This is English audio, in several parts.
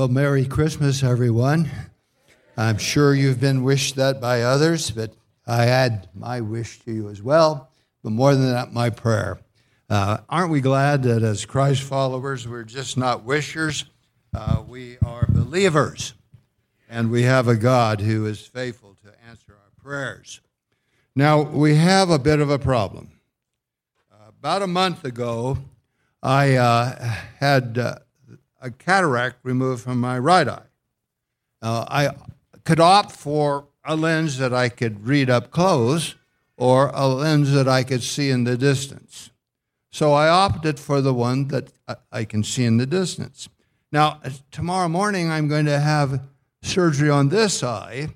Well, Merry Christmas, everyone. I'm sure you've been wished that by others, but I add my wish to you as well. But more than that, my prayer. Uh, aren't we glad that as Christ followers, we're just not wishers, uh, we are believers, and we have a God who is faithful to answer our prayers. Now, we have a bit of a problem. Uh, about a month ago, I uh, had uh, a cataract removed from my right eye. Uh, I could opt for a lens that I could read up close or a lens that I could see in the distance. So I opted for the one that I can see in the distance. Now, tomorrow morning, I'm going to have surgery on this eye,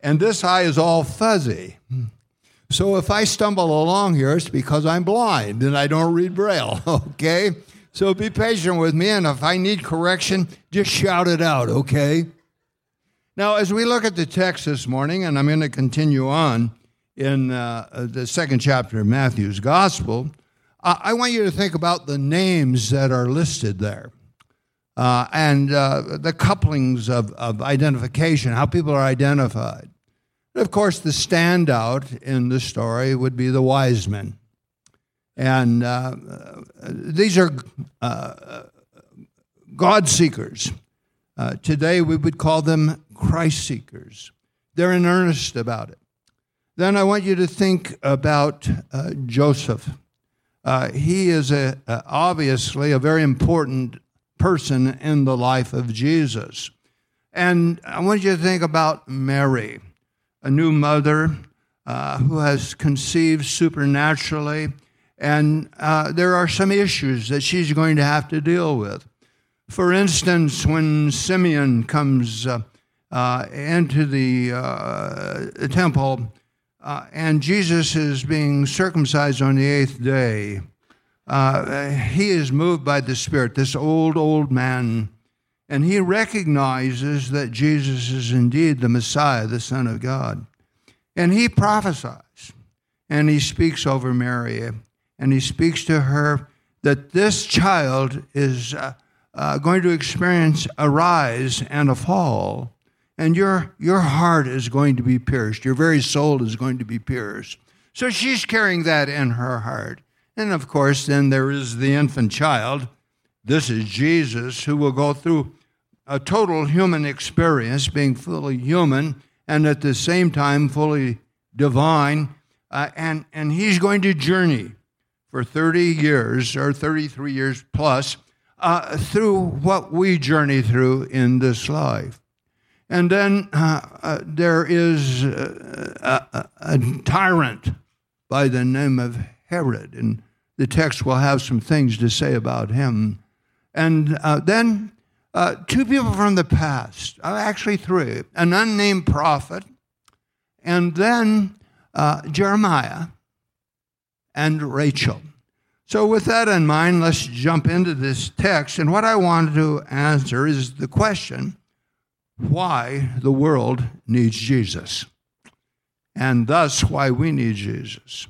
and this eye is all fuzzy. So if I stumble along here, it's because I'm blind and I don't read Braille, okay? So be patient with me, and if I need correction, just shout it out, okay? Now, as we look at the text this morning, and I'm going to continue on in uh, the second chapter of Matthew's Gospel, I want you to think about the names that are listed there. Uh, and uh, the couplings of, of identification, how people are identified. And of course, the standout in the story would be the wise men. And uh, these are uh, God seekers. Uh, today we would call them Christ seekers. They're in earnest about it. Then I want you to think about uh, Joseph. Uh, he is a, obviously a very important person in the life of Jesus. And I want you to think about Mary, a new mother uh, who has conceived supernaturally and uh, there are some issues that she's going to have to deal with. For instance, when Simeon comes uh, uh, into the uh, temple uh, and Jesus is being circumcised on the eighth day, uh, he is moved by the Spirit, this old, old man, and he recognizes that Jesus is indeed the Messiah, the Son of God. And he prophesies and he speaks over Mary and he speaks to her that this child is uh, uh, going to experience a rise and a fall, and your, your heart is going to be pierced. Your very soul is going to be pierced. So she's carrying that in her heart. And of course, then there is the infant child. This is Jesus, who will go through a total human experience, being fully human and at the same time fully divine. Uh, and, and he's going to journey for 30 years or 33 years plus uh, through what we journey through in this life. And then uh, uh, there is uh, a, a, tyrant by the name of Herod, and the text will have some things to say about him. And uh, then uh, two people from the past, actually three, an unnamed prophet, and then Jeremiah and Rachel. So, with that in mind, let's jump into this text. And what I wanted to answer is the question why the world needs Jesus, and thus why we need Jesus.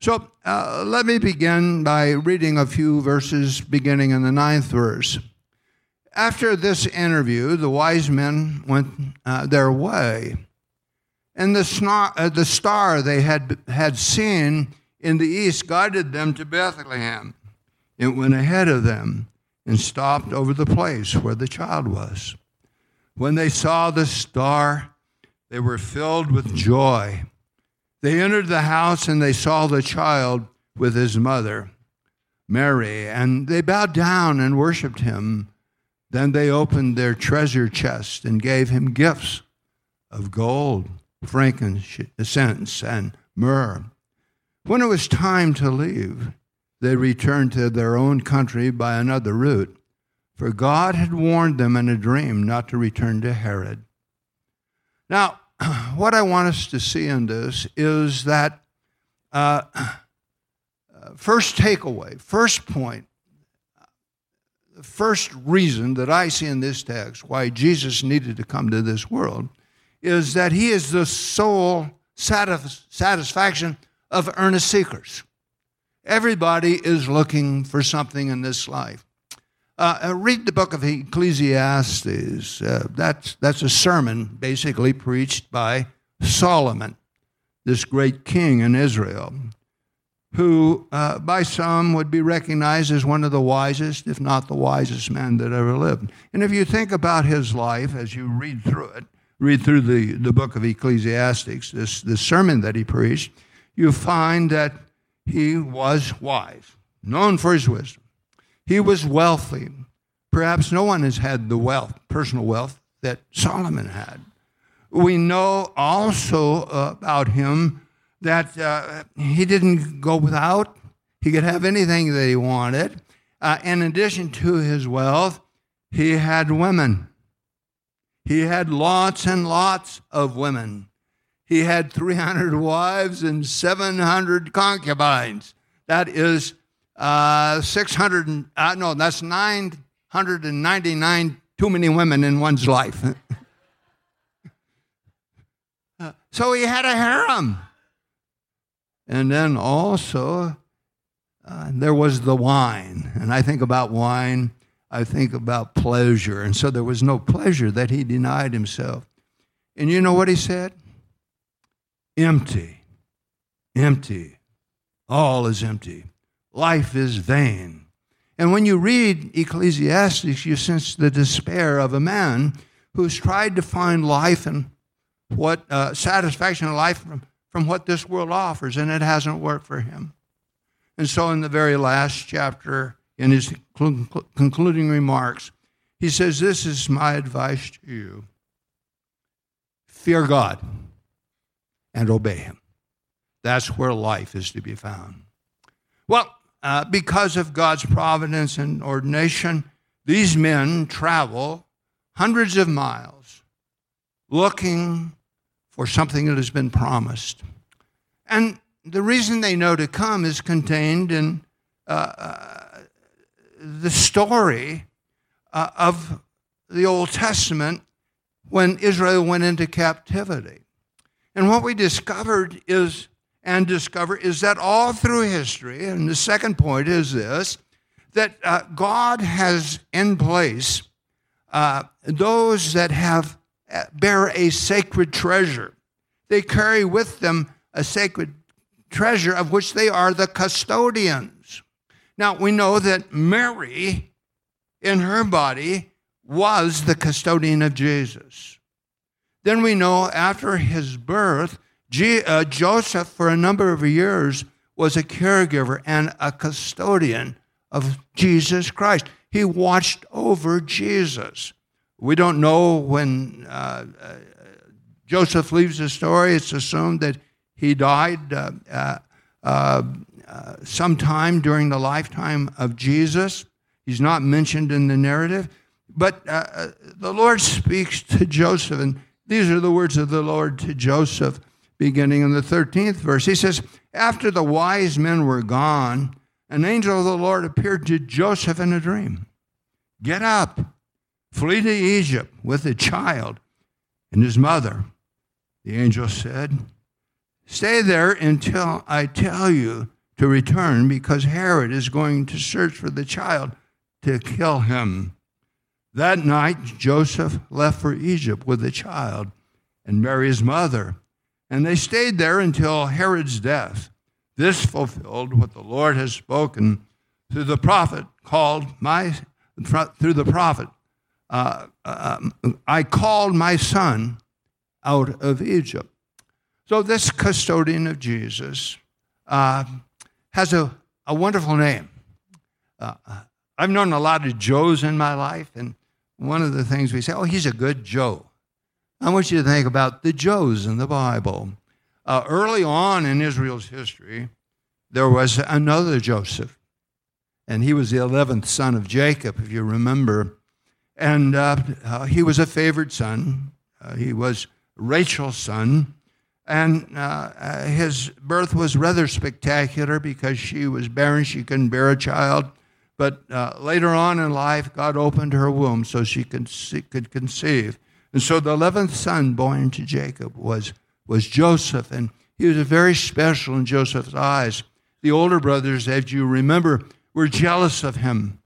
So, uh, let me begin by reading a few verses beginning in the ninth verse. After this interview, the wise men went uh, their way, and the, snar- uh, the star they had, had seen in the east guided them to Bethlehem. It went ahead of them and stopped over the place where the child was. When they saw the star, they were filled with joy. They entered the house and they saw the child with his mother, Mary, and they bowed down and worshiped him. Then they opened their treasure chest and gave him gifts of gold, frankincense, and myrrh. When it was time to leave, they returned to their own country by another route, for God had warned them in a dream not to return to Herod. Now, what I want us to see in this is that uh, first takeaway, first point, the first reason that I see in this text why Jesus needed to come to this world is that he is the sole satisfaction of earnest seekers. Everybody is looking for something in this life. Uh, uh, read the book of Ecclesiastes. Uh, that's, that's a sermon basically preached by Solomon, this great king in Israel, who uh, by some would be recognized as one of the wisest, if not the wisest man that ever lived. And if you think about his life as you read through it, read through the, the book of Ecclesiastes, this, this sermon that he preached, you find that he was wise, known for his wisdom. He was wealthy. Perhaps no one has had the wealth, personal wealth, that Solomon had. We know also uh, about him that uh, he didn't go without. He could have anything that he wanted. Uh, in addition to his wealth, he had women. He had lots and lots of women. He had 300 wives and 700 concubines. That is uh, 600, uh, no, that's 999 too many women in one's life. uh, so he had a harem. And then also, uh, there was the wine. And I think about wine I think about pleasure. And so there was no pleasure that he denied himself. And you know what he said? Empty, empty. All is empty. Life is vain. And when you read Ecclesiastes, you sense the despair of a man who's tried to find life and what uh, satisfaction in life from, from what this world offers, and it hasn't worked for him. And so, in the very last chapter, in his concluding remarks, he says, This is my advice to you fear God and obey him. That's where life is to be found. Well, uh, because of God's providence and ordination, these men travel hundreds of miles looking for something that has been promised. And the reason they know to come is contained in uh, uh the story uh, of the Old Testament when Israel went into captivity. And what we discovered is, and discover, is that all through history, and the second point is this, that uh, God has in place uh, those that have uh, bear a sacred treasure. They carry with them a sacred treasure of which they are the custodians. Now, we know that Mary, in her body, was the custodian of Jesus. Then we know after his birth, uh, Joseph, for a number of years, was a caregiver and a custodian of Jesus Christ. He watched over Jesus. We don't know when uh, uh, Joseph leaves the story. It's assumed that he died uh, uh, uh sometime during the lifetime of Jesus. He's not mentioned in the narrative. But the Lord speaks to Joseph, and these are the words of the Lord to Joseph, beginning in the 13th verse. He says, After the wise men were gone, an angel of the Lord appeared to Joseph in a dream. Get up, flee to Egypt with the child and his mother. The angel said, Stay there until I tell you to return because Herod is going to search for the child to kill him. That night, Joseph left for Egypt with the child and Mary's mother, and they stayed there until Herod's death. This fulfilled what the Lord has spoken through the prophet called my through the prophet. Uh, uh, I called my son out of Egypt. So this custodian of Jesus uh, has a, a wonderful name. Uh, I've known a lot of Joes in my life, and one of the things we say, oh, he's a good Joe. I want you to think about the Joes in the Bible. Uh, early on in Israel's history, there was another Joseph, and he was the 11th son of Jacob, if you remember. And uh, uh, he was a favored son. Uh, he was Rachel's son. And uh, his birth was rather spectacular because she was barren. She couldn't bear a child. But uh, later on in life, God opened her womb so she could, see, could conceive. And so the 11th son born to Jacob was, was Joseph. And he was very special in Joseph's eyes. The older brothers, as you remember, were jealous of him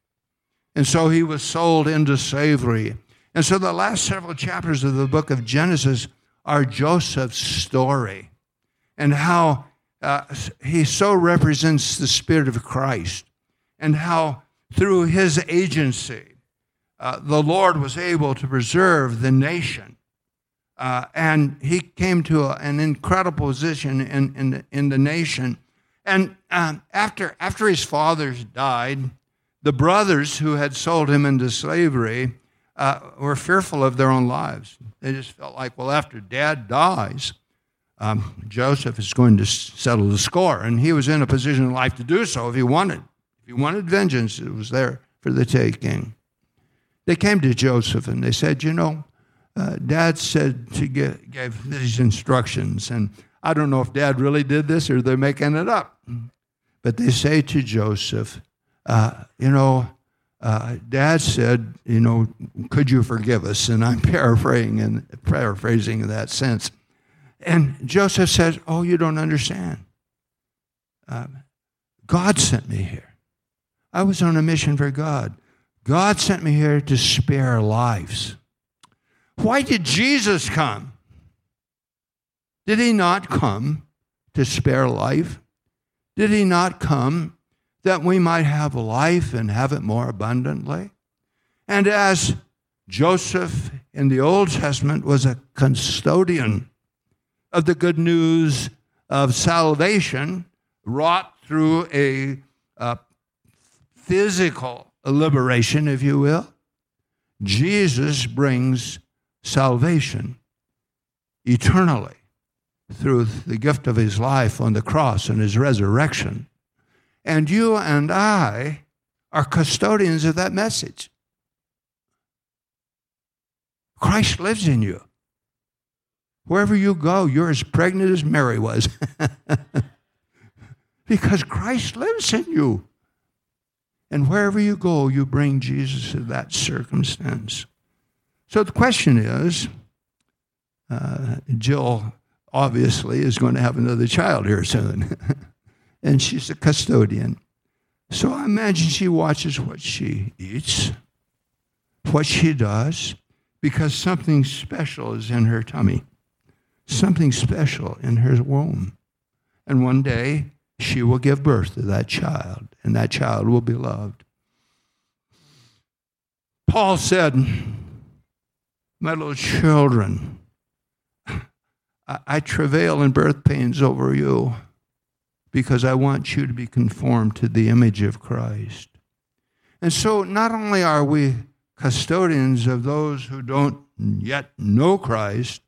And so he was sold into slavery. And so the last several chapters of the book of Genesis are Joseph's story and how uh, he so represents the Spirit of Christ and how through his agency, uh, the Lord was able to preserve the nation. Uh, and he came to a, an incredible position in, in, the, in the nation. And um, after, after his fathers died, the brothers who had sold him into slavery uh, were fearful of their own lives. They just felt like, well, after dad dies, um, Joseph is going to settle the score. And he was in a position in life to do so if he wanted. He wanted vengeance, it was there for the taking. They came to Joseph and they said, You know, uh, Dad said to give, gave these instructions. And I don't know if Dad really did this or they're making it up. But they say to Joseph, uh, You know, uh, Dad said, You know, could you forgive us? And I'm paraphrasing in, paraphrasing in that sense. And Joseph says, Oh, you don't understand. Um, God sent me here. I was on a mission for God. God sent me here to spare lives. Why did Jesus come? Did he not come to spare life? Did he not come that we might have life and have it more abundantly? And as Joseph in the Old Testament was a custodian of the good news of salvation wrought through a, a physical liberation, if you will. Jesus brings salvation eternally through the gift of his life on the cross and his resurrection. And you and I are custodians of that message. Christ lives in you. Wherever you go, you're as pregnant as Mary was. because Christ lives in you. And wherever you go, you bring Jesus to that circumstance. So the question is uh, Jill obviously is going to have another child here soon, and she's a custodian. So I imagine she watches what she eats, what she does, because something special is in her tummy something special in her womb. And one day she will give birth to that child, and that child will be loved. Paul said, My little children, I, I travail in birth pains over you because I want you to be conformed to the image of Christ. And so not only are we custodians of those who don't yet know Christ,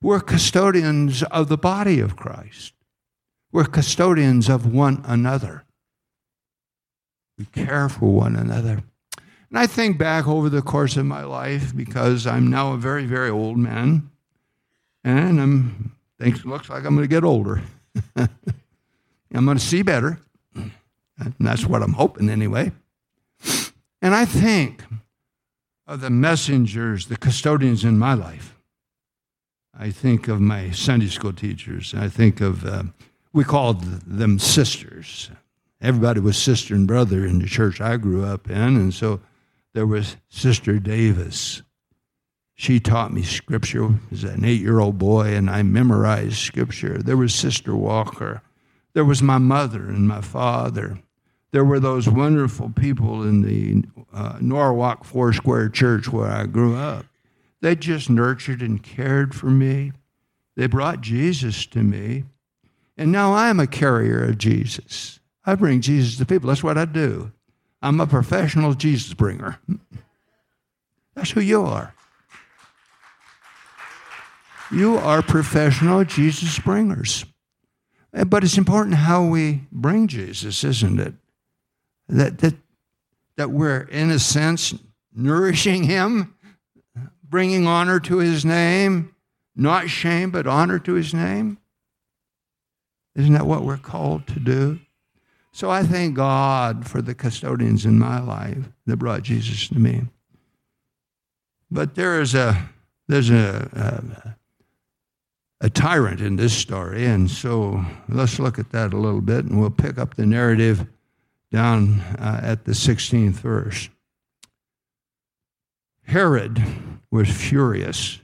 we're custodians of the body of Christ. We're custodians of one another. We care for one another. And I think back over the course of my life because I'm now a very, very old man, and I'm things looks like I'm going to get older. I'm going to see better. And that's what I'm hoping anyway. And I think of the messengers, the custodians in my life. I think of my Sunday school teachers. I think of, uh, we called them sisters. Everybody was sister and brother in the church I grew up in. And so there was Sister Davis. She taught me scripture as an eight year old boy, and I memorized scripture. There was Sister Walker. There was my mother and my father. There were those wonderful people in the uh, Norwalk Foursquare Church where I grew up. They just nurtured and cared for me. They brought Jesus to me. And now I'm a carrier of Jesus. I bring Jesus to people. That's what I do. I'm a professional Jesus bringer. That's who you are. You are professional Jesus bringers. Eh, but it's important how we bring Jesus, isn't it? That, that, that we're, in a sense, nourishing him bringing honor to his name, not shame, but honor to his name? Isn't that what we're called to do? So I thank God for the custodians in my life that brought Jesus to me. But there is a there's a, a, a tyrant in this story, and so let's look at that a little bit, and we'll pick up the narrative down uh, at the 16th verse. Herod was furious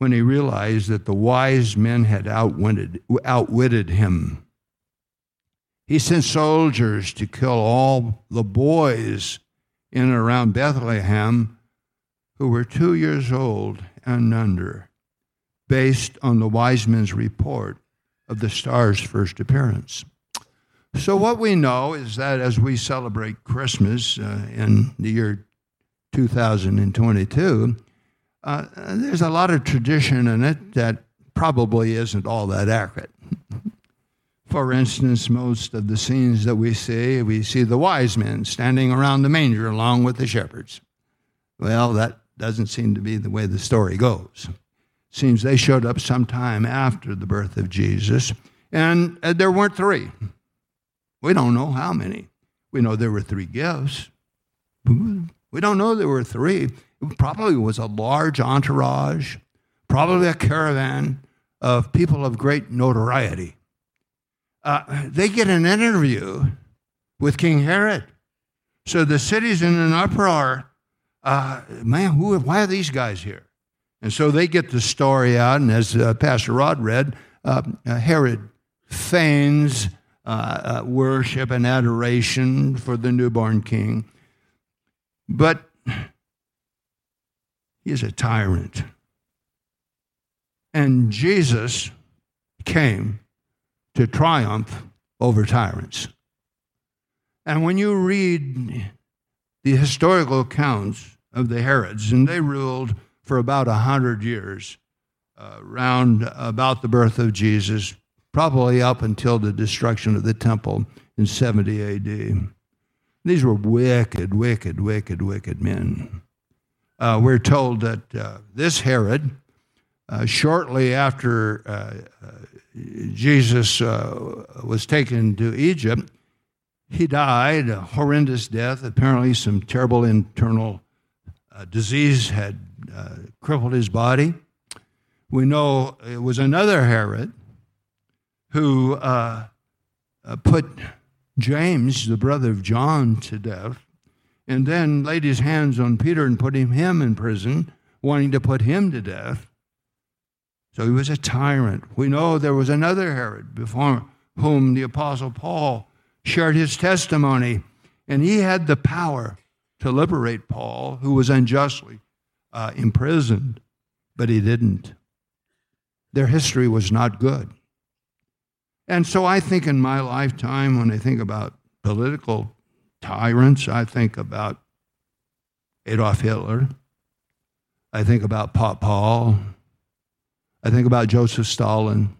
when he realized that the wise men had outwitted, outwitted him. He sent soldiers to kill all the boys in and around Bethlehem who were two years old and under, based on the wise men's report of the star's first appearance. So, what we know is that as we celebrate Christmas uh, in the year 2022, uh, there's a lot of tradition in it that probably isn't all that accurate. For instance, most of the scenes that we see, we see the wise men standing around the manger along with the shepherds. Well, that doesn't seem to be the way the story goes. Seems they showed up sometime after the birth of Jesus, and uh, there weren't three. We don't know how many. We know there were three gifts. We don't know there were three. Probably was a large entourage, probably a caravan of people of great notoriety. Uh, they get an interview with King Herod. So the city's in an uproar. Uh, man, who, why are these guys here? And so they get the story out, and as uh, Pastor Rod read, uh, uh, Herod feigns uh, worship and adoration for the newborn king. But is a tyrant. And Jesus came to triumph over tyrants. And when you read the historical accounts of the Herods, and they ruled for about a hundred years, uh, around about the birth of Jesus, probably up until the destruction of the temple in 70 AD. These were wicked, wicked, wicked, wicked men. Uh, we're told that uh, this Herod, uh, shortly after uh, uh, Jesus was taken to Egypt, he died a horrendous death. Apparently, some terrible internal disease had crippled his body. We know it was another Herod who put James, the brother of John, to death, and then laid his hands on Peter and put him, in prison, wanting to put him to death. So he was a tyrant. We know there was another Herod before whom the Apostle Paul shared his testimony, and he had the power to liberate Paul, who was unjustly uh, imprisoned, but he didn't. Their history was not good. And so I think in my lifetime, when I think about political tyrants, I think about Adolf Hitler. I think about Pol Pot. I think about Joseph Stalin,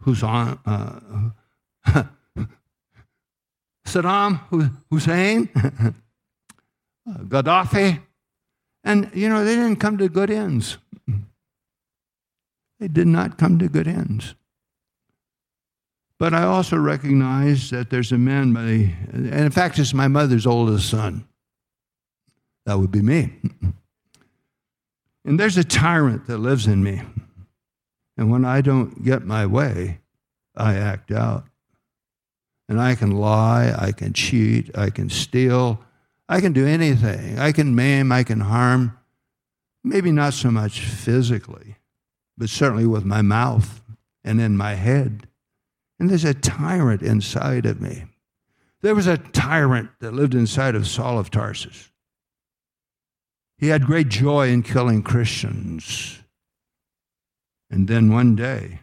who's on uh, Saddam Hussein, Gaddafi. And, you know, they didn't come to good ends. They did not come to good ends. But I also recognize that there's a man, by, and in fact, it's my mother's oldest son. That would be me. And there's a tyrant that lives in me. And when I don't get my way, I act out. And I can lie, I can cheat, I can steal, I can do anything. I can maim, I can harm. Maybe not so much physically, but certainly with my mouth and in my head. And there's a tyrant inside of me. There was a tyrant that lived inside of Saul of Tarsus. He had great joy in killing Christians. And then one day,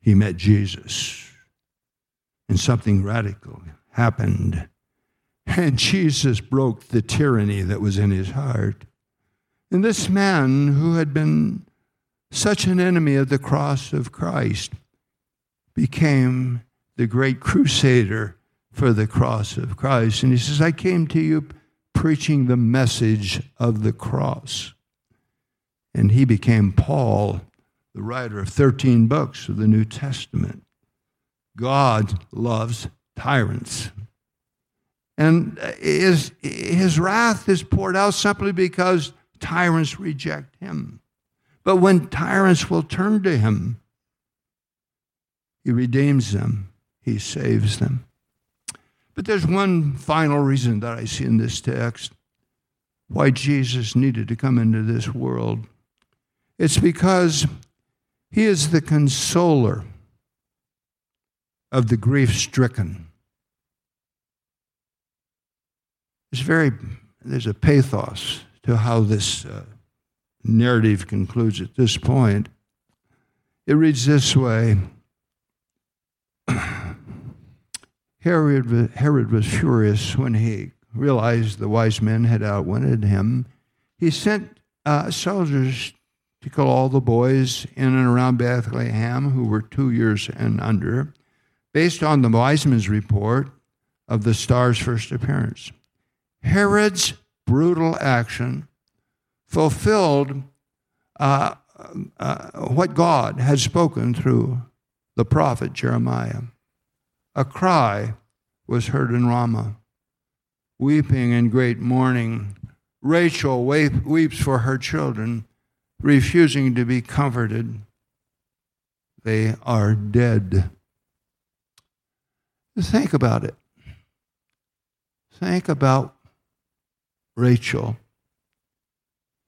he met Jesus. And something radical happened. And Jesus broke the tyranny that was in his heart. And this man, who had been such an enemy of the cross of Christ, became the great crusader for the cross of Christ. And he says, I came to you preaching the message of the cross. And he became Paul, the writer of 13 books of the New Testament. God loves tyrants. And his, his wrath is poured out simply because tyrants reject him. But when tyrants will turn to him, he redeems them, He saves them. But there's one final reason that I see in this text why Jesus needed to come into this world. It's because he is the consoler of the grief stricken. It's very, there's a pathos to how this uh, narrative concludes at this point. It reads this way Herod, Herod was furious when he realized the wise men had outwitted him. He sent uh, soldiers to kill all the boys in and around Bethlehem who were two years and under, based on the wise men's report of the star's first appearance. Herod's brutal action fulfilled uh, uh, what God had spoken through the prophet Jeremiah. A cry was heard in Ramah, weeping in great mourning. Rachel weeps for her children, refusing to be comforted. They are dead. Think about it. Think about Rachel.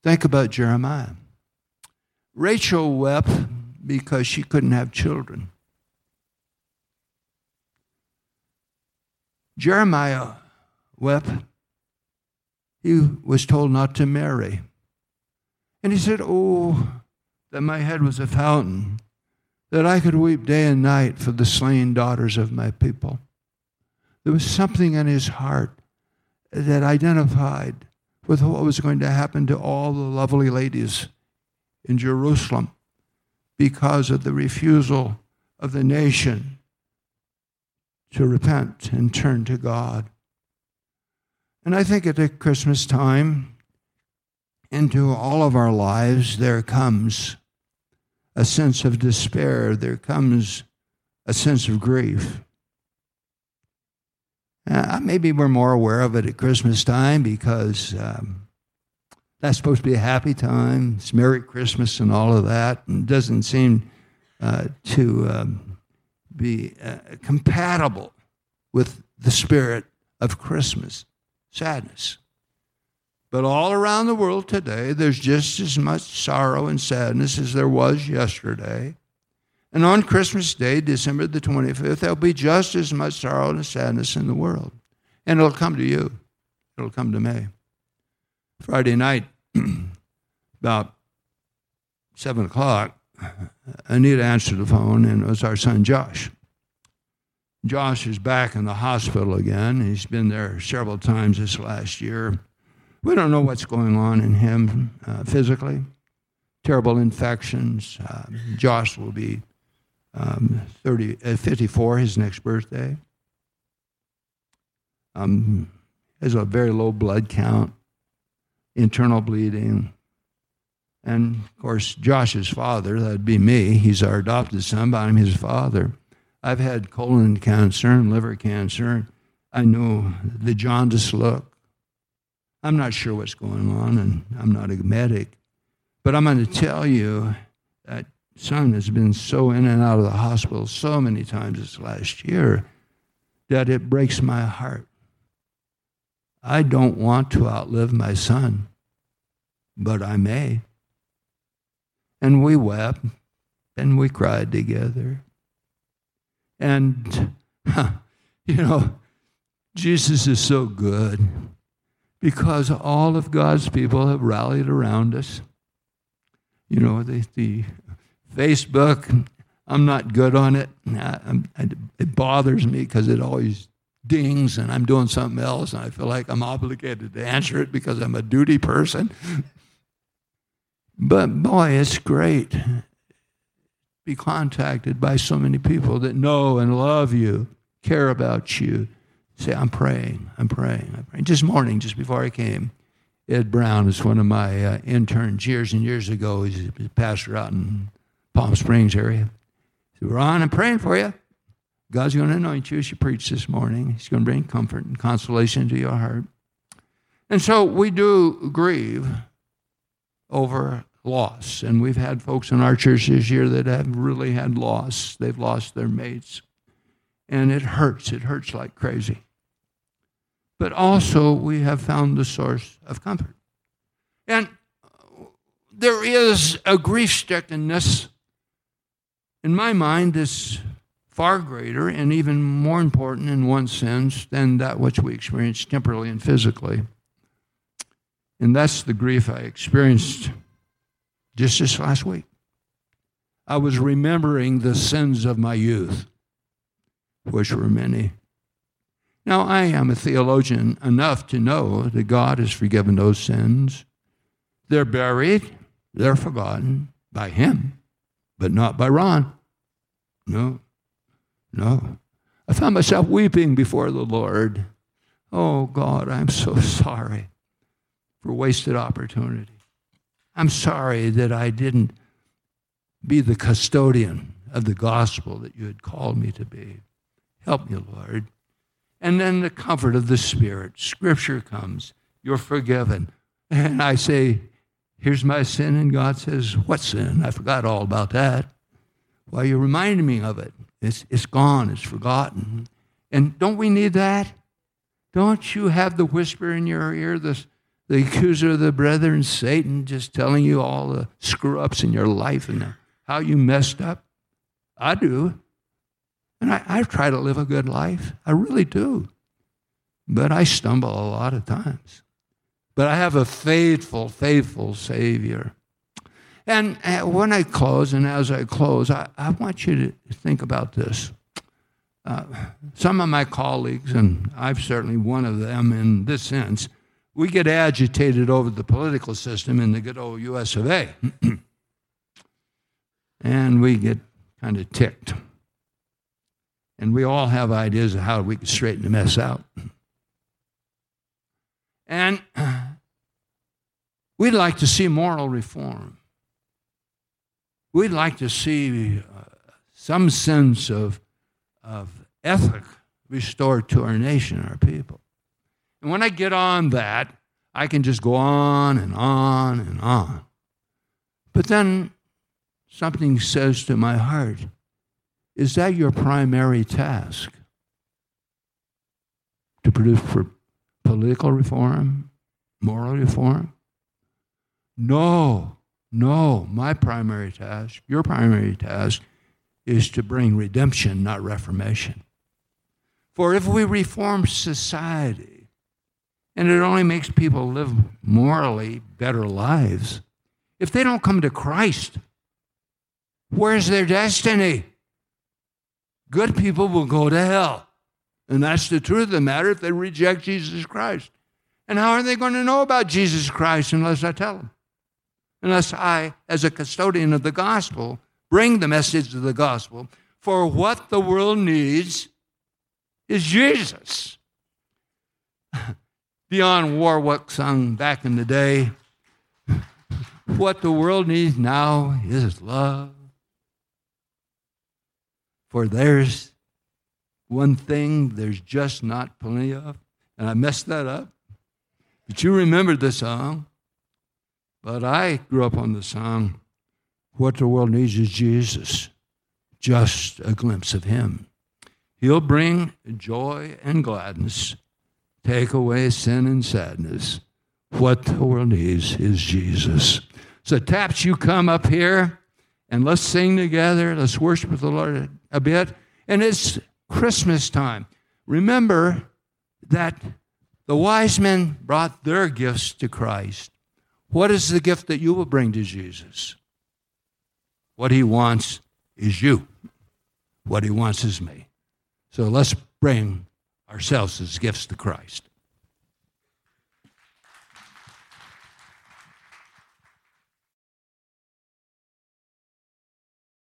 Think about Jeremiah. Rachel wept because she couldn't have children. Jeremiah wept. He was told not to marry. And he said, Oh, that my head was a fountain, that I could weep day and night for the slain daughters of my people. There was something in his heart that identified with what was going to happen to all the lovely ladies in Jerusalem because of the refusal of the nation to repent and turn to God. And I think at the Christmas time, into all of our lives, there comes a sense of despair, there comes a sense of grief. Uh, maybe we're more aware of it at Christmas time because um, that's supposed to be a happy time. It's Merry Christmas and all of that. And it doesn't seem uh, to um, be uh, compatible with the spirit of Christmas sadness. But all around the world today, there's just as much sorrow and sadness as there was yesterday. And on Christmas Day, December the 25th, there'll be just as much sorrow and sadness in the world. And it'll come to you, it'll come to me. Friday night, about 7 o'clock, Anita answered the phone, and it was our son Josh. Josh is back in the hospital again. He's been there several times this last year. We don't know what's going on in him uh, physically. Terrible infections. Uh, Josh will be um, 30, uh, 54, his next birthday. Um, has a very low blood count, internal bleeding. And of course, Josh's father, that'd be me, he's our adopted son, but I'm his father. I've had colon cancer and liver cancer. I know the jaundice look. I'm not sure what's going on, and I'm not a medic. But I'm going to tell you that son has been so in and out of the hospital so many times this last year that it breaks my heart. I don't want to outlive my son, but I may. And we wept and we cried together. And, you know, Jesus is so good because all of God's people have rallied around us. You know, the, the Facebook, I'm not good on it. I, I, it bothers me because it always dings and I'm doing something else and I feel like I'm obligated to answer it because I'm a duty person. But boy, it's great to be contacted by so many people that know and love you, care about you. Say, I'm praying, I'm praying, I'm praying. Just morning, just before I came, Ed Brown is one of my uh, interns years and years ago. He's a pastor out in Palm Springs area. He said, Ron, I'm praying for you. God's going to anoint you as you preach this morning. He's going to bring comfort and consolation to your heart. And so we do grieve over loss. And we've had folks in our church this year that have really had loss. They've lost their mates. And it hurts. It hurts like crazy. But also, we have found the source of comfort. And there is a grief strickenness in my mind that's far greater and even more important in one sense than that which we experience temporally and physically. And that's the grief I experienced just this last week. I was remembering the sins of my youth, which were many. Now, I am a theologian enough to know that God has forgiven those sins. They're buried, they're forgotten by Him, but not by Ron. No, no. I found myself weeping before the Lord. Oh, God, I'm so sorry for wasted opportunity. I'm sorry that I didn't be the custodian of the gospel that you had called me to be. Help me, Lord. And then the comfort of the Spirit. Scripture comes. You're forgiven. And I say, Here's my sin. And God says, What sin? I forgot all about that. Why Well, you reminded me of it. It's, it's gone, it's forgotten. And don't we need that? Don't you have the whisper in your ear, the, the accuser of the brethren, Satan, just telling you all the screw ups in your life and how you messed up? I do. And I, I try to live a good life. I really do. But I stumble a lot of times. But I have a faithful, faithful Savior. And uh, when I close, and as I close, I, I want you to think about this. Uh, some of my colleagues, and I'm certainly one of them in this sense, we get agitated over the political system in the good old US of A. and we get kind of ticked. And we all have ideas of how we can straighten the mess out. And we'd like to see moral reform. We'd like to see uh, some sense of, of ethic restored to our nation, our people. And when I get on that, I can just go on and on and on. But then something says to my heart, is that your primary task? To produce for political reform, moral reform? No. No, my primary task, your primary task, is to bring redemption, not reformation. For if we reform society, and it only makes people live morally better lives, if they don't come to Christ, where's their destiny? Good people will go to hell. And that's the truth of the matter if they reject Jesus Christ. And how are they going to know about Jesus Christ unless I tell them? unless I, as a custodian of the gospel, bring the message of the gospel. For what the world needs is Jesus. Dionne Warwick sung back in the day, What the world needs now is love. For there's one thing there's just not plenty of. And I messed that up. But you remember the song. But I grew up on the song, What the World Needs is Jesus, just a glimpse of Him. He'll bring joy and gladness, take away sin and sadness. What the world needs is Jesus. So, Taps, you come up here and let's sing together. Let's worship the Lord a bit. And it's Christmas time. Remember that the wise men brought their gifts to Christ. What is the gift that you will bring to Jesus? What he wants is you. What he wants is me. So let's bring ourselves as gifts to Christ.